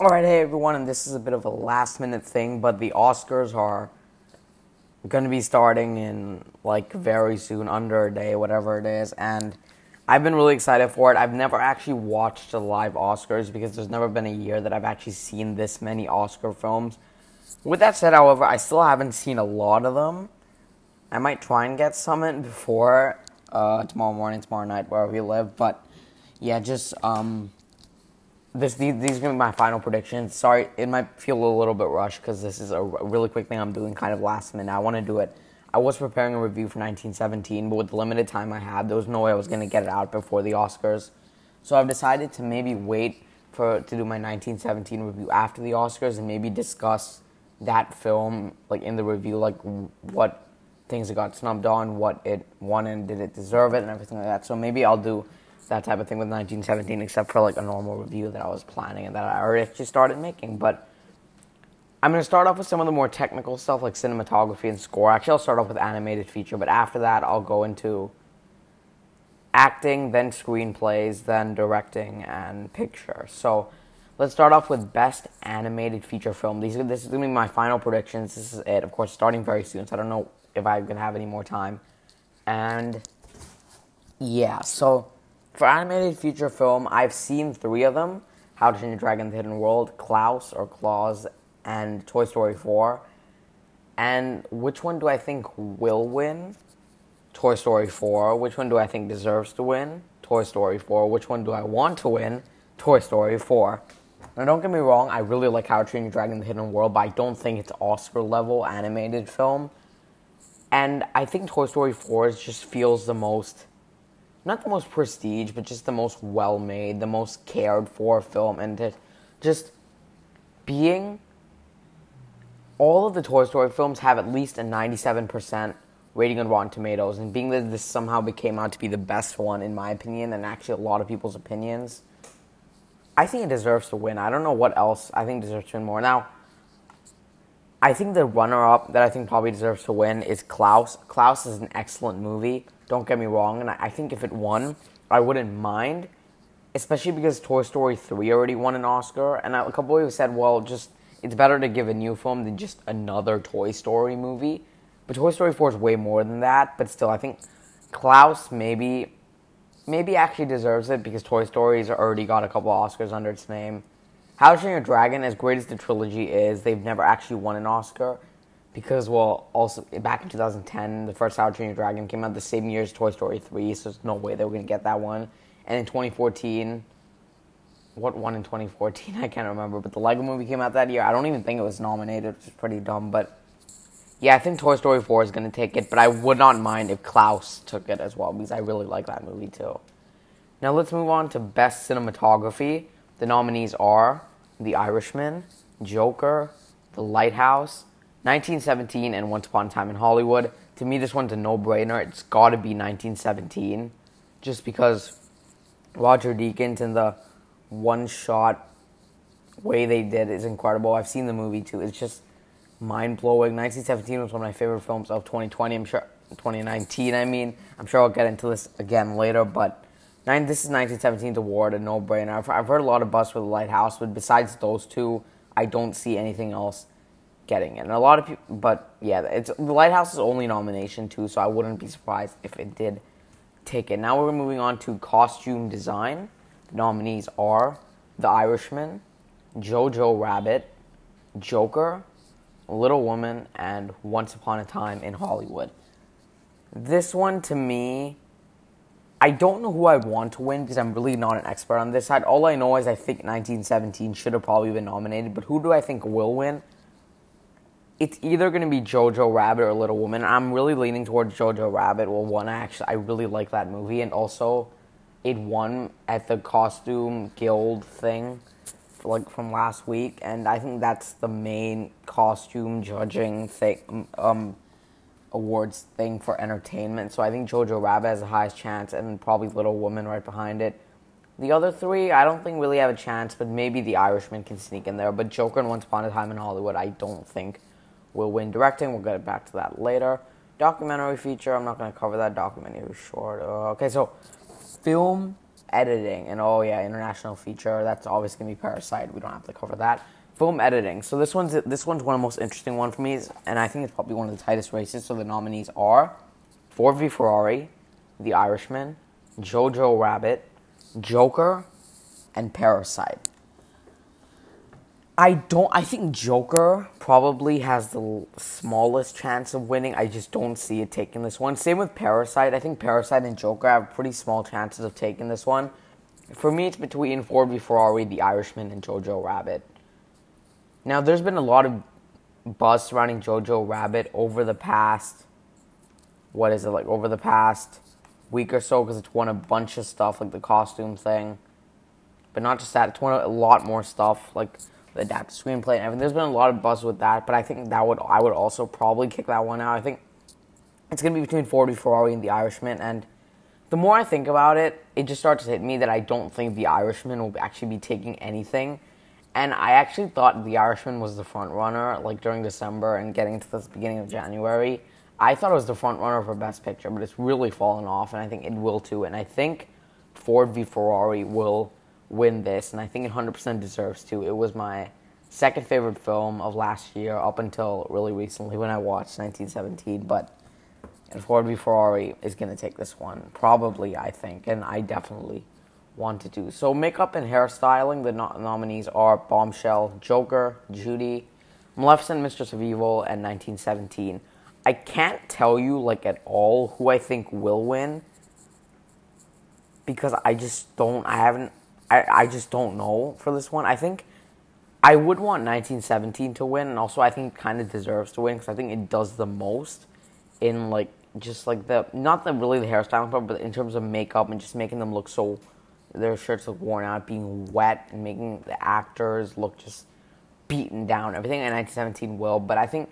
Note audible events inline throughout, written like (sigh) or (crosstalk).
All right, hey everyone, and this is a bit of a last minute thing, but the Oscars are going to be starting in like very soon, under a day, whatever it is, and I've been really excited for it. I've never actually watched the live Oscars because there's never been a year that I've actually seen this many Oscar films. With that said, however, I still haven't seen a lot of them. I might try and get some in before uh, tomorrow morning, tomorrow night, wherever you live, but yeah, just um this these, these are gonna be my final predictions. Sorry, it might feel a little bit rushed because this is a really quick thing I'm doing, kind of last minute. I want to do it. I was preparing a review for 1917, but with the limited time I had, there was no way I was gonna get it out before the Oscars. So I've decided to maybe wait for to do my 1917 review after the Oscars and maybe discuss that film like in the review, like what things it got snubbed on, what it won, and did it deserve it, and everything like that. So maybe I'll do that type of thing with 1917, except for like a normal review that I was planning and that I already actually started making. But I'm going to start off with some of the more technical stuff like cinematography and score. Actually, I'll start off with animated feature, but after that, I'll go into acting, then screenplays, then directing and picture. So let's start off with best animated feature film. These this is going to be my final predictions. This is it. Of course, starting very soon, so I don't know if I'm going to have any more time. And yeah, so for animated feature film, I've seen three of them How to Train Your Dragon, The Hidden World, Klaus or Claus, and Toy Story 4. And which one do I think will win? Toy Story 4. Which one do I think deserves to win? Toy Story 4. Which one do I want to win? Toy Story 4. Now, don't get me wrong, I really like How to Train Your Dragon, The Hidden World, but I don't think it's Oscar level animated film. And I think Toy Story 4 just feels the most not the most prestige, but just the most well made, the most cared for film, and to just being. All of the Toy Story films have at least a 97% rating on Rotten Tomatoes, and being that this somehow became out to be the best one, in my opinion, and actually a lot of people's opinions, I think it deserves to win. I don't know what else I think deserves to win more. Now, I think the runner up that I think probably deserves to win is Klaus. Klaus is an excellent movie. Don't get me wrong, and I think if it won, I wouldn't mind, especially because Toy Story 3 already won an Oscar, and a couple of people said, well, just it's better to give a new film than just another Toy Story movie. But Toy Story 4 is way more than that, but still, I think Klaus maybe maybe actually deserves it because Toy Story's already got a couple Oscars under its name. How to Train Your Dragon, as great as the trilogy is, they've never actually won an Oscar because well, also back in 2010, the first How to Train Your Dragon came out the same year as Toy Story 3, so there's no way they were gonna get that one. And in 2014, what won in 2014? (laughs) I can't remember, but the Lego Movie came out that year. I don't even think it was nominated, which is pretty dumb. But yeah, I think Toy Story 4 is gonna take it, but I would not mind if Klaus took it as well because I really like that movie too. Now let's move on to best cinematography. The nominees are The Irishman, Joker, The Lighthouse. 1917 and Once Upon a Time in Hollywood. To me, this one's a no brainer. It's got to be 1917. Just because Roger Deakins and the one shot way they did is incredible. I've seen the movie too. It's just mind blowing. 1917 was one of my favorite films of 2020. I'm sure 2019. I mean, I'm sure I'll get into this again later, but nine, this is 1917's award, a no brainer. I've, I've heard a lot of buzz for the Lighthouse, but besides those two, I don't see anything else getting it. And a lot of people, but yeah, it's the Lighthouse's only nomination too, so I wouldn't be surprised if it did take it. Now we're moving on to costume design. The nominees are The Irishman, Jojo Rabbit, Joker, Little Woman, and Once Upon a Time in Hollywood. This one to me, I don't know who I want to win because I'm really not an expert on this side. All I know is I think 1917 should have probably been nominated, but who do I think will win? It's either going to be Jojo Rabbit or Little Woman. I'm really leaning towards Jojo Rabbit. Well, one, actually, I really like that movie, and also it won at the Costume Guild thing, like from last week, and I think that's the main costume judging thing, um, awards thing for entertainment. So I think Jojo Rabbit has the highest chance, and probably Little Woman right behind it. The other three, I don't think really have a chance, but maybe The Irishman can sneak in there. But Joker and Once Upon a Time in Hollywood, I don't think will win directing. We'll get back to that later. Documentary feature, I'm not going to cover that. Documentary short. Uh, okay, so film editing, and oh yeah, international feature. That's always gonna be Parasite. We don't have to cover that. Film editing. So this one's this one's one of the most interesting one for me, and I think it's probably one of the tightest races. So the nominees are Ford v Ferrari, The Irishman, Jojo Rabbit, Joker, and Parasite. I don't. I think Joker probably has the smallest chance of winning. I just don't see it taking this one. Same with Parasite. I think Parasite and Joker have pretty small chances of taking this one. For me, it's between Ford v Ferrari, The Irishman, and Jojo Rabbit. Now, there's been a lot of buzz surrounding Jojo Rabbit over the past. What is it like over the past week or so? Because it's won a bunch of stuff, like the costume thing. But not just that, it's won a lot more stuff, like the adapted screenplay and everything. There's been a lot of buzz with that, but I think that would I would also probably kick that one out. I think it's gonna be between Ford v Ferrari and The Irishman, and the more I think about it, it just starts to hit me that I don't think The Irishman will actually be taking anything. And I actually thought The Irishman was the front runner, like during December and getting to the beginning of January. I thought it was the front runner for Best Picture, but it's really fallen off, and I think it will too. And I think Ford v Ferrari will win this, and I think it 100% deserves to. It was my second favorite film of last year up until really recently when I watched 1917. But Ford v Ferrari is going to take this one, probably, I think, and I definitely want to do. So, makeup and hairstyling, the no- nominees are Bombshell, Joker, Judy, Maleficent, Mistress of Evil, and 1917. I can't tell you, like, at all who I think will win because I just don't, I haven't I, I just don't know for this one. I think I would want 1917 to win, and also I think it kind of deserves to win because I think it does the most in like just like the not the really the hairstyling part, but in terms of makeup and just making them look so their shirts look worn out, being wet, and making the actors look just beaten down. Everything in 1917 will, but I think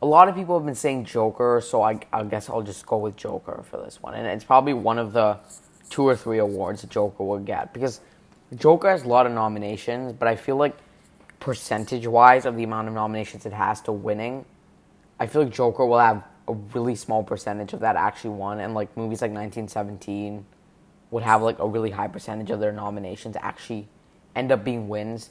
a lot of people have been saying Joker, so I, I guess I'll just go with Joker for this one, and it's probably one of the two or three awards Joker will get because Joker has a lot of nominations, but I feel like percentage wise of the amount of nominations it has to winning, I feel like Joker will have a really small percentage of that actually won, and like movies like 1917 would have like a really high percentage of their nominations actually end up being wins.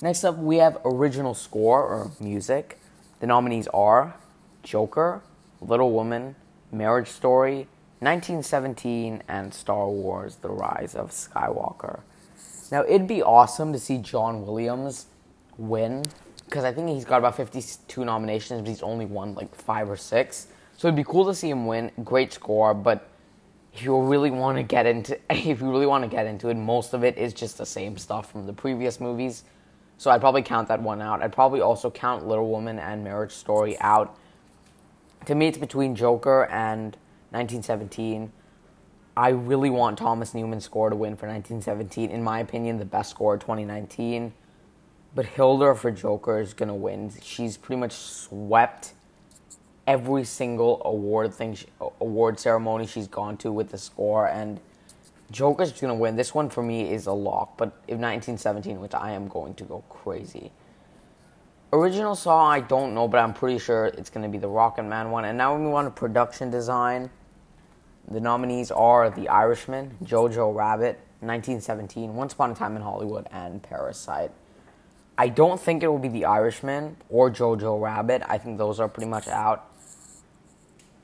Next up, we have original score or music. The nominees are Joker, Little Woman, Marriage Story, 1917, and Star Wars: The Rise of Skywalker. Now, it'd be awesome to see John Williams win because I think he's got about 52 nominations, but he's only won like five or six. So it'd be cool to see him win. Great score, but if you really want to get into (laughs) if you really want to get into it, most of it is just the same stuff from the previous movies. So I'd probably count that one out. I'd probably also count Little Woman and Marriage Story out. To me, it's between Joker and 1917. I really want Thomas Newman's score to win for 1917. In my opinion, the best score of 2019. But Hildur for Joker is gonna win. She's pretty much swept every single award thing, award ceremony she's gone to with the score, and Joker's gonna win. This one for me is a lock. But if 1917, which I am going to go crazy. Original song, I don't know, but I'm pretty sure it's gonna be the Rocket Man one. And now we move on to production design. The nominees are The Irishman, Jojo Rabbit, 1917, Once Upon a Time in Hollywood, and Parasite. I don't think it will be The Irishman or Jojo Rabbit. I think those are pretty much out.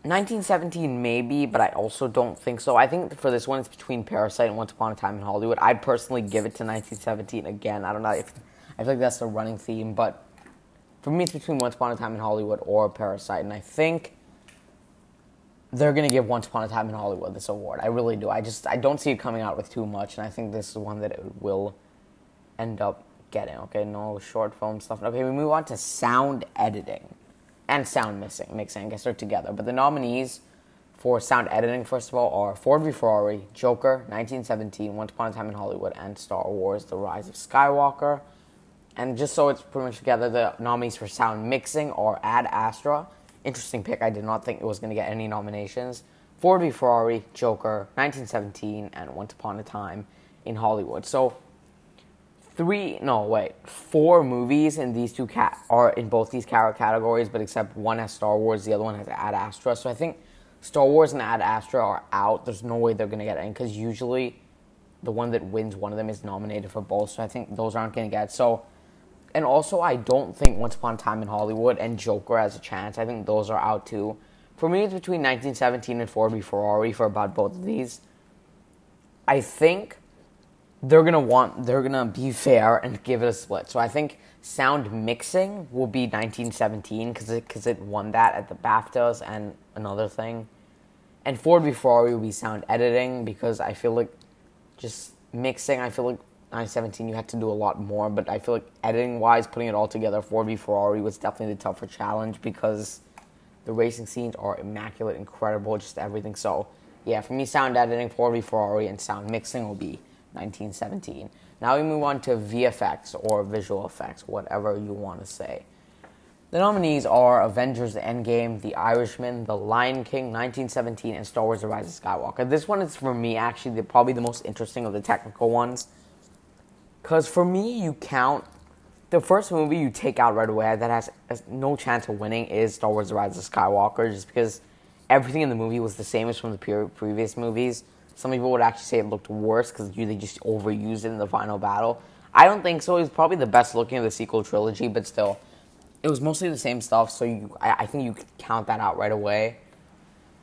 1917 maybe, but I also don't think so. I think for this one it's between Parasite and Once Upon a Time in Hollywood. I'd personally give it to 1917 again. I don't know if I feel like that's the running theme, but for me it's between Once Upon a Time in Hollywood or Parasite, and I think they're gonna give Once Upon a Time in Hollywood this award. I really do. I just I don't see it coming out with too much, and I think this is one that it will end up getting. Okay, no short film stuff. Okay, we move on to sound editing and sound mixing. Mixing, I guess they're together. But the nominees for sound editing, first of all, are Ford v Ferrari, Joker, 1917, Once Upon a Time in Hollywood, and Star Wars: The Rise of Skywalker. And just so it's pretty much together, the nominees for sound mixing are Ad Astra interesting pick. I did not think it was going to get any nominations. Ford v Ferrari, Joker, 1917, and Once Upon a Time in Hollywood. So three, no wait, four movies in these two cat are in both these categories, but except one has Star Wars, the other one has Ad Astra. So I think Star Wars and Ad Astra are out. There's no way they're going to get any because usually the one that wins one of them is nominated for both. So I think those aren't going to get so. And also, I don't think Once Upon a Time in Hollywood and Joker has a chance. I think those are out too. For me, it's between 1917 and Ford v Ferrari for about both of these. I think they're gonna want they're gonna be fair and give it a split. So I think sound mixing will be 1917 because it because it won that at the BAFTAs and another thing, and Ford v Ferrari will be sound editing because I feel like just mixing. I feel like 1917 you had to do a lot more, but I feel like editing wise, putting it all together, Ford v Ferrari was definitely the tougher challenge because the racing scenes are immaculate, incredible, just everything. So yeah, for me, sound editing, Ford v Ferrari, and sound mixing will be 1917. Now we move on to VFX or visual effects, whatever you want to say. The nominees are Avengers Endgame, The Irishman, The Lion King, 1917, and Star Wars The Rise of Skywalker. This one is for me actually the, probably the most interesting of the technical ones. Because for me, you count the first movie you take out right away that has, has no chance of winning is Star Wars The Rise of Skywalker, just because everything in the movie was the same as from the pre- previous movies. Some people would actually say it looked worse because they just overused it in the final battle. I don't think so. It was probably the best looking of the sequel trilogy, but still, it was mostly the same stuff. So you, I, I think you count that out right away.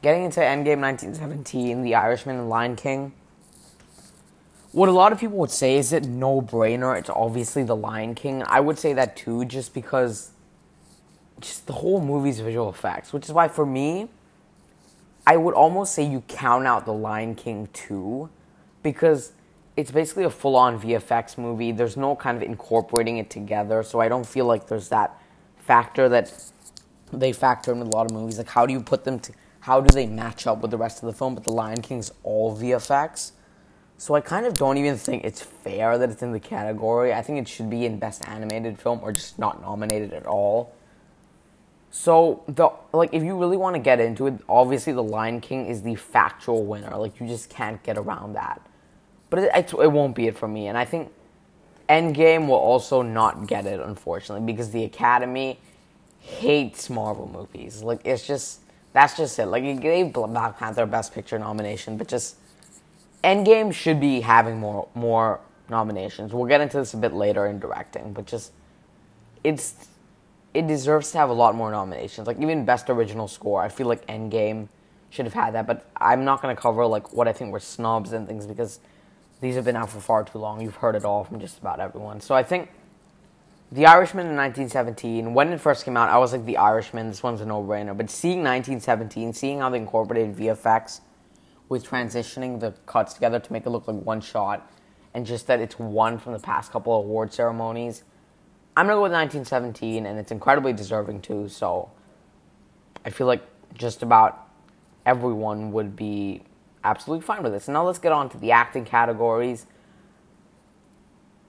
Getting into Endgame 1917, The Irishman, and Lion King. What a lot of people would say is it no brainer. It's obviously The Lion King. I would say that too, just because just the whole movie's visual effects, which is why for me, I would almost say you count out The Lion King 2 because it's basically a full on VFX movie. There's no kind of incorporating it together, so I don't feel like there's that factor that they factor in a lot of movies. Like, how do you put them to, how do they match up with the rest of the film? But The Lion King's all VFX. So I kind of don't even think it's fair that it's in the category. I think it should be in Best Animated Film or just not nominated at all. So the like if you really want to get into it, obviously the Lion King is the factual winner. Like you just can't get around that. But it, it, it won't be it for me, and I think Endgame will also not get it unfortunately because the Academy hates Marvel movies. Like it's just that's just it. Like it gave Black Panther Best Picture nomination, but just Endgame should be having more more nominations. We'll get into this a bit later in directing, but just it's it deserves to have a lot more nominations. Like even best original score, I feel like Endgame should have had that. But I'm not going to cover like what I think were snubs and things because these have been out for far too long. You've heard it all from just about everyone. So I think The Irishman in 1917, when it first came out, I was like The Irishman. This one's a no-brainer. But seeing 1917, seeing how they incorporated VFX with transitioning the cuts together to make it look like one shot, and just that it's one from the past couple of award ceremonies I'm gonna go with 1917, and it's incredibly deserving too. So I feel like just about everyone would be absolutely fine with this. now let's get on to the acting categories.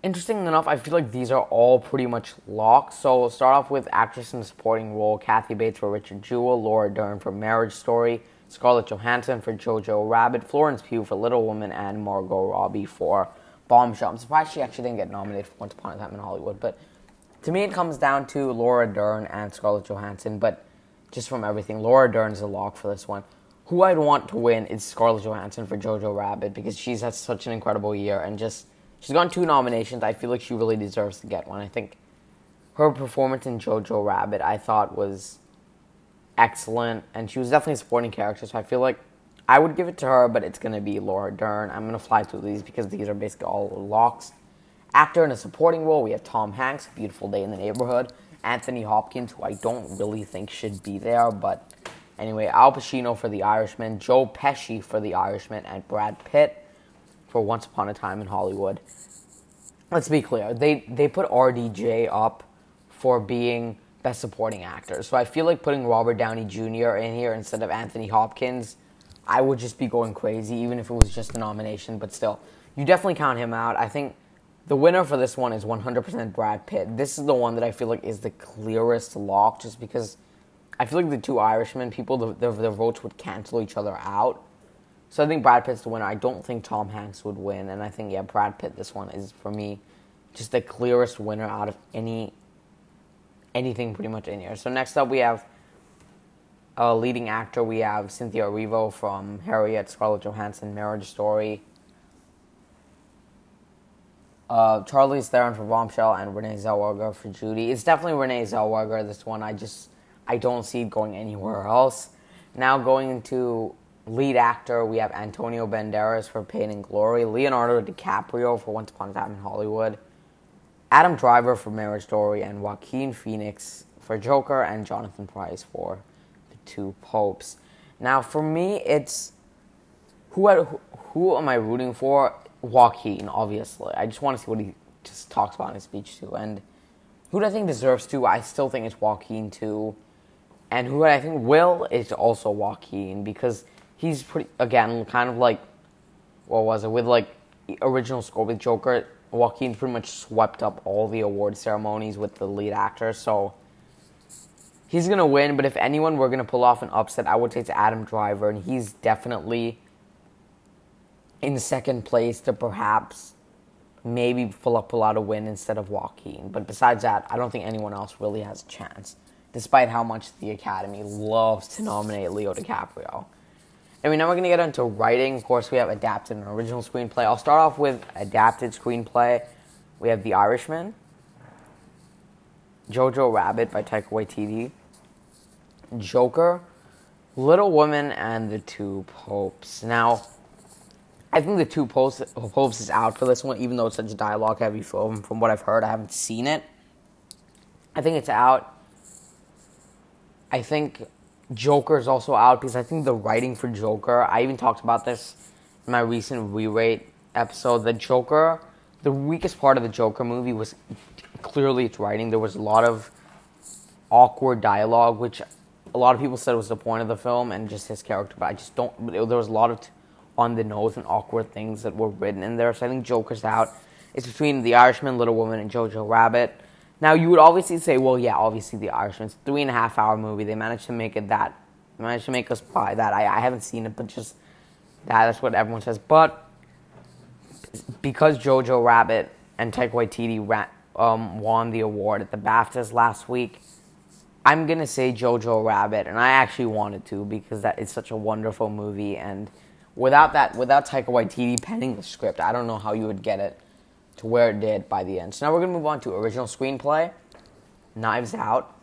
Interesting enough, I feel like these are all pretty much locked. So we'll start off with actress in supporting role: Kathy Bates for Richard Jewell, Laura Dern for Marriage Story, Scarlett Johansson for Jojo Rabbit, Florence Pugh for Little Woman, and Margot Robbie for Bombshell. I'm surprised she actually didn't get nominated for Once Upon a Time in Hollywood, but to me, it comes down to Laura Dern and Scarlett Johansson, but just from everything, Laura Dern is a lock for this one. Who I'd want to win is Scarlett Johansson for Jojo Rabbit because she's had such an incredible year and just she's gotten two nominations. I feel like she really deserves to get one. I think her performance in Jojo Rabbit I thought was excellent and she was definitely a supporting character. So I feel like I would give it to her, but it's gonna be Laura Dern. I'm gonna fly through these because these are basically all locks. Actor in a supporting role, we have Tom Hanks, Beautiful Day in the Neighborhood, Anthony Hopkins, who I don't really think should be there, but anyway, Al Pacino for The Irishman, Joe Pesci for The Irishman, and Brad Pitt for Once Upon a Time in Hollywood. Let's be clear, they, they put RDJ up for being Best Supporting Actor. So I feel like putting Robert Downey Jr. in here instead of Anthony Hopkins, I would just be going crazy, even if it was just a nomination, but still. You definitely count him out. I think the winner for this one is 100% Brad Pitt. This is the one that I feel like is the clearest lock, just because I feel like the two Irishmen, people, the, the, the votes would cancel each other out. So I think Brad Pitt's the winner. I don't think Tom Hanks would win, and I think yeah, Brad Pitt. This one is for me just the clearest winner out of any anything pretty much in here. So next up we have a leading actor. We have Cynthia Erivo from Harriet, Scarlett Johansson, Marriage Story. uh, Charlize Theron for Bombshell and Renee Zellweger for Judy. It's definitely Renee Zellweger. This one, I just I don't see it going anywhere else. Now going into lead actor, we have Antonio Banderas for Pain and Glory, Leonardo DiCaprio for Once Upon a Time in Hollywood, Adam Driver for Marriage Story, and Joaquin Phoenix for Joker, and Jonathan Pryce for The Two Popes. Now, for me, it's who who, who am I rooting for? Joaquin, obviously. I just want to see what he just talks about in his speech too, and who do I think deserves to? I still think it's Joaquin too, and who I think will is also Joaquin because he's pretty again kind of like what was it with like original score with Joker. Joaquin pretty much swept up all the award ceremonies with the lead actor, so he's gonna win. But if anyone were gonna pull off an upset, I would say it's Adam Driver, and he's definitely in second place to perhaps maybe pull out a win instead of Joaquin. But besides that, I don't think anyone else really has a chance, despite how much the Academy loves to nominate Leo DiCaprio. And mean, now we're going to get into writing. Of course, we have adapted and original screenplay. I'll start off with adapted screenplay. We have The Irishman, Jojo Rabbit by Taika Waititi, Joker, Little Women, and The Two Popes. Now, I think The Two Popes, Popes is out for this one, even though it's such a dialogue heavy film. From what I've heard, I haven't seen it. I think it's out. I think Joker is also out because I think the writing for Joker, I even talked about this in my recent re rate episode. The Joker, the weakest part of the Joker movie was clearly its writing. There was a lot of awkward dialogue, which a lot of people said was the point of the film and just his character, but I just don't. There was a lot of on the nose and awkward things that were written in there. So I think Joker's out. It's between The Irishman, Little Woman, and Jojo Rabbit. Now you would obviously say, well, yeah, obviously The Irishman. It's three and a half hour movie. They managed to make it that. They managed to make us buy that. I, I haven't seen it, but just that. That's what everyone says. But because Jojo Rabbit and Taika Waititi ra- um, won the award at the BAFTAs last week, I'm gonna say Jojo Rabbit, and I actually wanted to because that is such a wonderful movie. And without that, without Taika Waititi penning the script, I don't know how you would get it to where it did by the end. So now we're going to move on to original screenplay, Knives Out,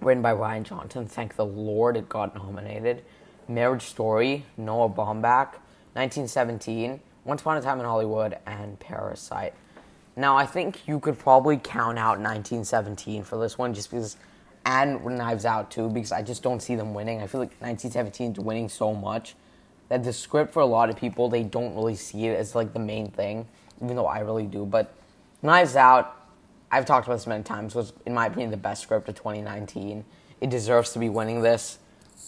written by Rian Johnson. Thank the Lord it got nominated. Marriage Story, Noah Baumbach, 1917, Once Upon a Time in Hollywood, and Parasite. Now I think you could probably count out 1917 for this one, just because, and Knives Out too, because I just don't see them winning. I feel like 1917 is winning so much that the script for a lot of people they don't really see it as like the main thing even though I really do. But Knives Out, I've talked about this many times, was, in my opinion, the best script of 2019. It deserves to be winning this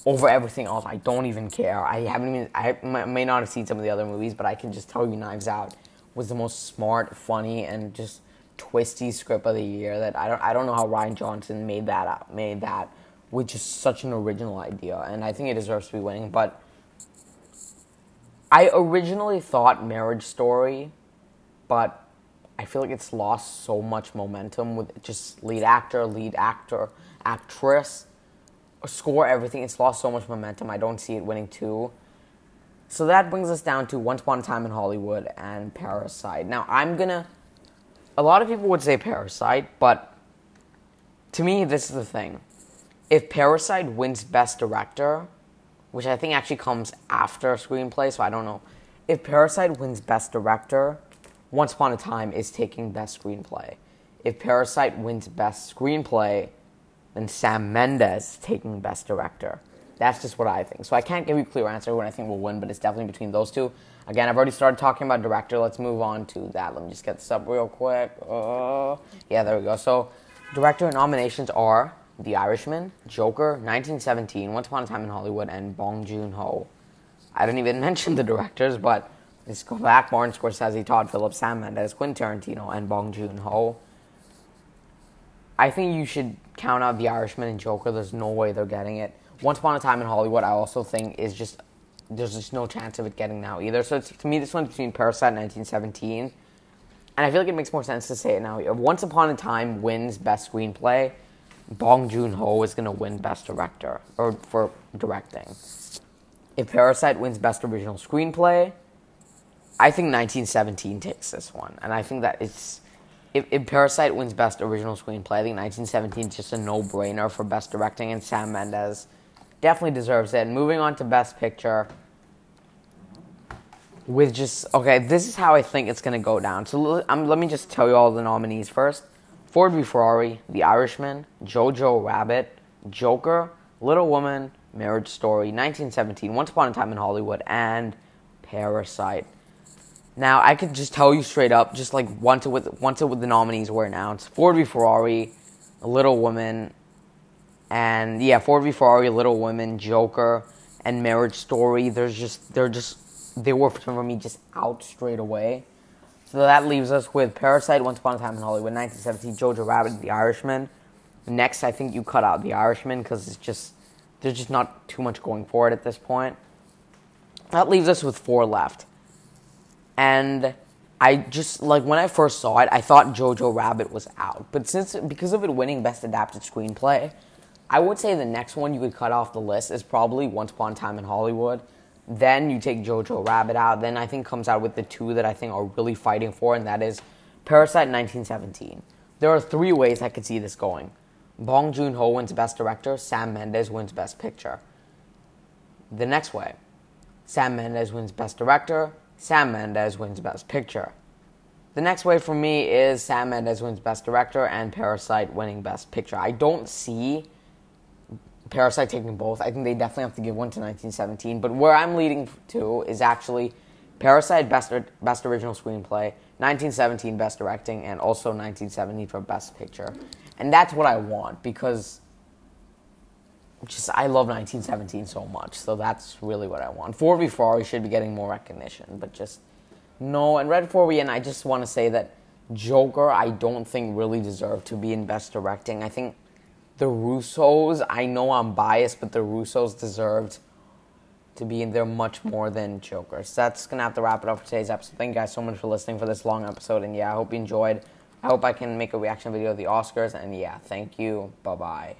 over everything else. I don't even care. I haven't even, I may not have seen some of the other movies, but I can just tell you Knives Out was the most smart, funny, and just twisty script of the year that I don't, I don't know how Rian Johnson made that up, made that with just such an original idea. And I think it deserves to be winning, but I originally thought Marriage Story but I feel like it's lost so much momentum with just lead actor, lead actor, actress, score, everything. It's lost so much momentum. I don't see it winning two. So that brings us down to Once Upon a Time in Hollywood and Parasite. Now, I'm gonna. A lot of people would say Parasite, but to me, this is the thing. If Parasite wins Best Director, which I think actually comes after screenplay, so I don't know. If Parasite wins Best Director, once Upon a Time is taking Best Screenplay. If Parasite wins Best Screenplay, then Sam Mendes taking Best Director. That's just what I think. So I can't give you a clear answer when I think will win, but it's definitely between those two. Again, I've already started talking about director. Let's move on to that. Let me just get this up real quick. Uh, yeah, there we go. So, director nominations are The Irishman, Joker, 1917, Once Upon a Time in Hollywood, and Bong Joon Ho. I didn't even (laughs) mention the directors, but it's back Martin Scorsese, Todd Phillips, Sam Mendes, Quentin Tarantino, and Bong Joon Ho. I think you should count out The Irishman and Joker. There's no way they're getting it. Once Upon a Time in Hollywood, I also think is just there's just no chance of it getting now either. So to me, this one's between Parasite and 1917, and I feel like it makes more sense to say it now. If Once Upon a Time wins Best Screenplay, Bong Joon Ho is going to win Best Director or for directing. If Parasite wins Best Original Screenplay, I think 1917 takes this one, and I think that it's if, if Parasite wins Best Original Screenplay, I think 1917 is just a no-brainer for Best Directing, and Sam Mendes definitely deserves it. Moving on to Best Picture, with just okay, this is how I think it's gonna go down. So um, let me just tell you all the nominees first: Ford v Ferrari, The Irishman, Jojo Rabbit, Joker, Little Woman, Marriage Story, 1917, Once Upon a Time in Hollywood, and Parasite. Now I could just tell you straight up, just like once it with once it with the nominees were announced, Ford v Ferrari, Little Woman, and yeah, Ford v Ferrari, Little Women, Joker, and Marriage Story. There's just they're just they were for me just out straight away. So that leaves us with Parasite, Once Upon a Time in Hollywood, 1917, Jojo Rabbit, The Irishman. Next, I think you cut out The Irishman because it's just there's just not too much going for it at this point. That leaves us with four left, and I just like when I first saw it, I thought Jojo Rabbit was out, but since because of it winning Best Adapted Screenplay, I would say the next one you could cut off the list is probably Once Upon a Time in Hollywood then you take Jojo Rabbit out. Then I think comes out with the two that I think are really fighting for, and that is Parasite 1917. There are three ways I could see this going. Bong Joon Ho wins Best Director, Sam Mendes wins Best Picture. The next way, Sam Mendes wins Best Director, Sam Mendes wins Best Picture. The next way for me is Sam Mendes wins Best Director and Parasite winning Best Picture. I don't see Parasite taking both. I think they definitely have to give one to 1917. But where I'm leading to is actually Parasite Best Best Original Screenplay, 1917 Best Directing, and also 1917 for Best Picture. And that's what I want because just I love 1917 so much. So that's really what I want. Ford v Ferrari should be getting more recognition, but just no. And Red Ford v, and I just want to say that Joker, I don't think really deserved to be in Best Directing. I think the Russos, I know I'm biased, but the Russos deserved to be in there much more than Joker. So that's gonna have to wrap it up for today's episode. Thank you guys so much for listening for this long episode. And yeah, I hope you enjoyed. I hope I can make a reaction video of the Oscars. And yeah, thank you. Bye bye.